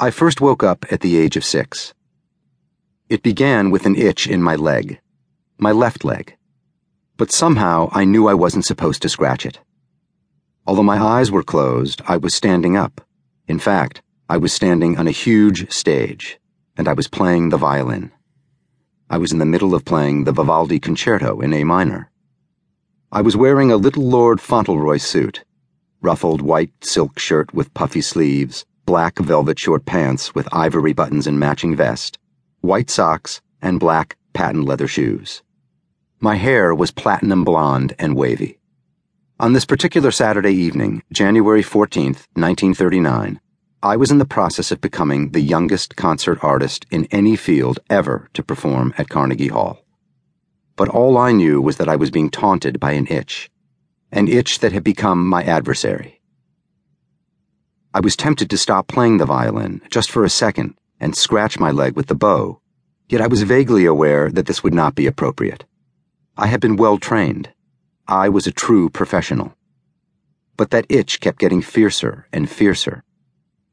I first woke up at the age of six. It began with an itch in my leg, my left leg. But somehow I knew I wasn't supposed to scratch it. Although my eyes were closed, I was standing up. In fact, I was standing on a huge stage, and I was playing the violin. I was in the middle of playing the Vivaldi Concerto in A minor. I was wearing a Little Lord Fauntleroy suit, ruffled white silk shirt with puffy sleeves black velvet short pants with ivory buttons and matching vest, white socks, and black patent leather shoes. My hair was platinum blonde and wavy. On this particular Saturday evening, January 14th, 1939, I was in the process of becoming the youngest concert artist in any field ever to perform at Carnegie Hall. But all I knew was that I was being taunted by an itch, an itch that had become my adversary. I was tempted to stop playing the violin just for a second and scratch my leg with the bow, yet I was vaguely aware that this would not be appropriate. I had been well trained. I was a true professional. But that itch kept getting fiercer and fiercer.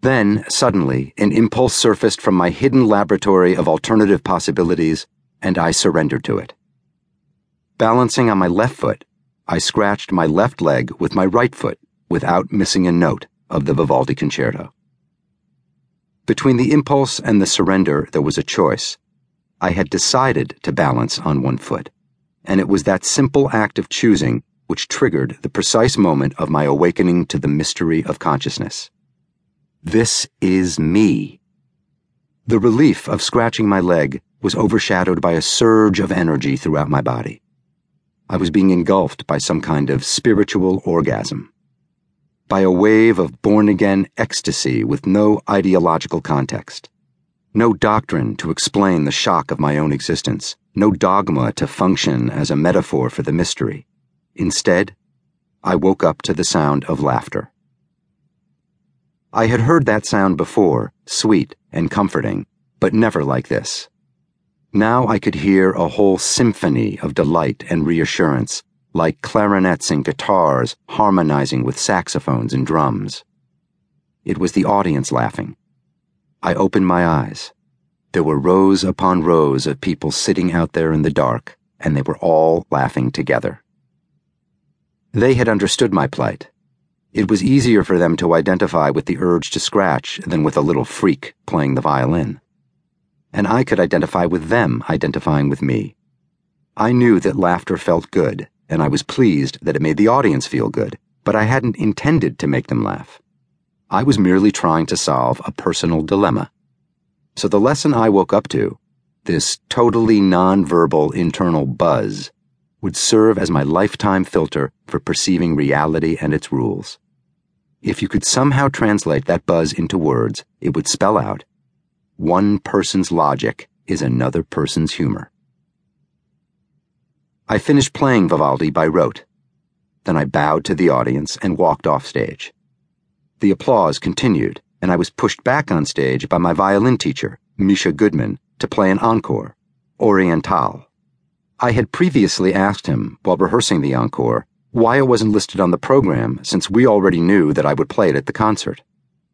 Then, suddenly, an impulse surfaced from my hidden laboratory of alternative possibilities, and I surrendered to it. Balancing on my left foot, I scratched my left leg with my right foot without missing a note of the Vivaldi Concerto. Between the impulse and the surrender, there was a choice. I had decided to balance on one foot, and it was that simple act of choosing which triggered the precise moment of my awakening to the mystery of consciousness. This is me. The relief of scratching my leg was overshadowed by a surge of energy throughout my body. I was being engulfed by some kind of spiritual orgasm by a wave of born again ecstasy with no ideological context. No doctrine to explain the shock of my own existence, no dogma to function as a metaphor for the mystery. Instead, I woke up to the sound of laughter. I had heard that sound before, sweet and comforting, but never like this. Now I could hear a whole symphony of delight and reassurance like clarinets and guitars harmonizing with saxophones and drums. It was the audience laughing. I opened my eyes. There were rows upon rows of people sitting out there in the dark, and they were all laughing together. They had understood my plight. It was easier for them to identify with the urge to scratch than with a little freak playing the violin. And I could identify with them identifying with me. I knew that laughter felt good and I was pleased that it made the audience feel good, but I hadn't intended to make them laugh. I was merely trying to solve a personal dilemma. So the lesson I woke up to, this totally nonverbal internal buzz, would serve as my lifetime filter for perceiving reality and its rules. If you could somehow translate that buzz into words, it would spell out one person's logic is another person's humor. I finished playing Vivaldi by rote. Then I bowed to the audience and walked off stage. The applause continued, and I was pushed back on stage by my violin teacher, Misha Goodman, to play an encore, Oriental. I had previously asked him, while rehearsing the encore, why it wasn't listed on the program since we already knew that I would play it at the concert.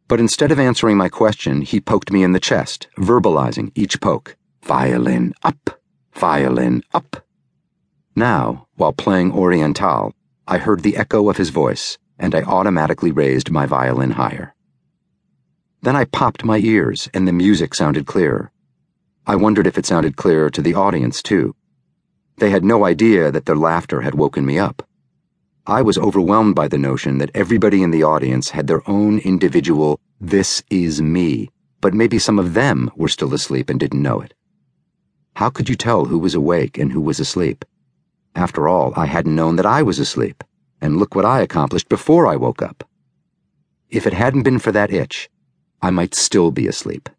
But instead of answering my question, he poked me in the chest, verbalizing each poke Violin up, violin up. Now, while playing Oriental, I heard the echo of his voice, and I automatically raised my violin higher. Then I popped my ears, and the music sounded clearer. I wondered if it sounded clearer to the audience, too. They had no idea that their laughter had woken me up. I was overwhelmed by the notion that everybody in the audience had their own individual, this is me, but maybe some of them were still asleep and didn't know it. How could you tell who was awake and who was asleep? After all, I hadn't known that I was asleep, and look what I accomplished before I woke up. If it hadn't been for that itch, I might still be asleep.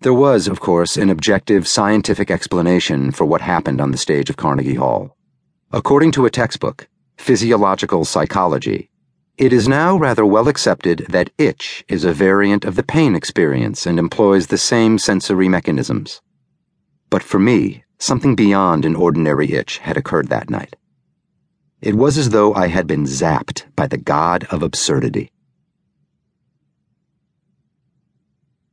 There was, of course, an objective scientific explanation for what happened on the stage of Carnegie Hall. According to a textbook, Physiological Psychology, it is now rather well accepted that itch is a variant of the pain experience and employs the same sensory mechanisms. But for me, Something beyond an ordinary itch had occurred that night. It was as though I had been zapped by the god of absurdity.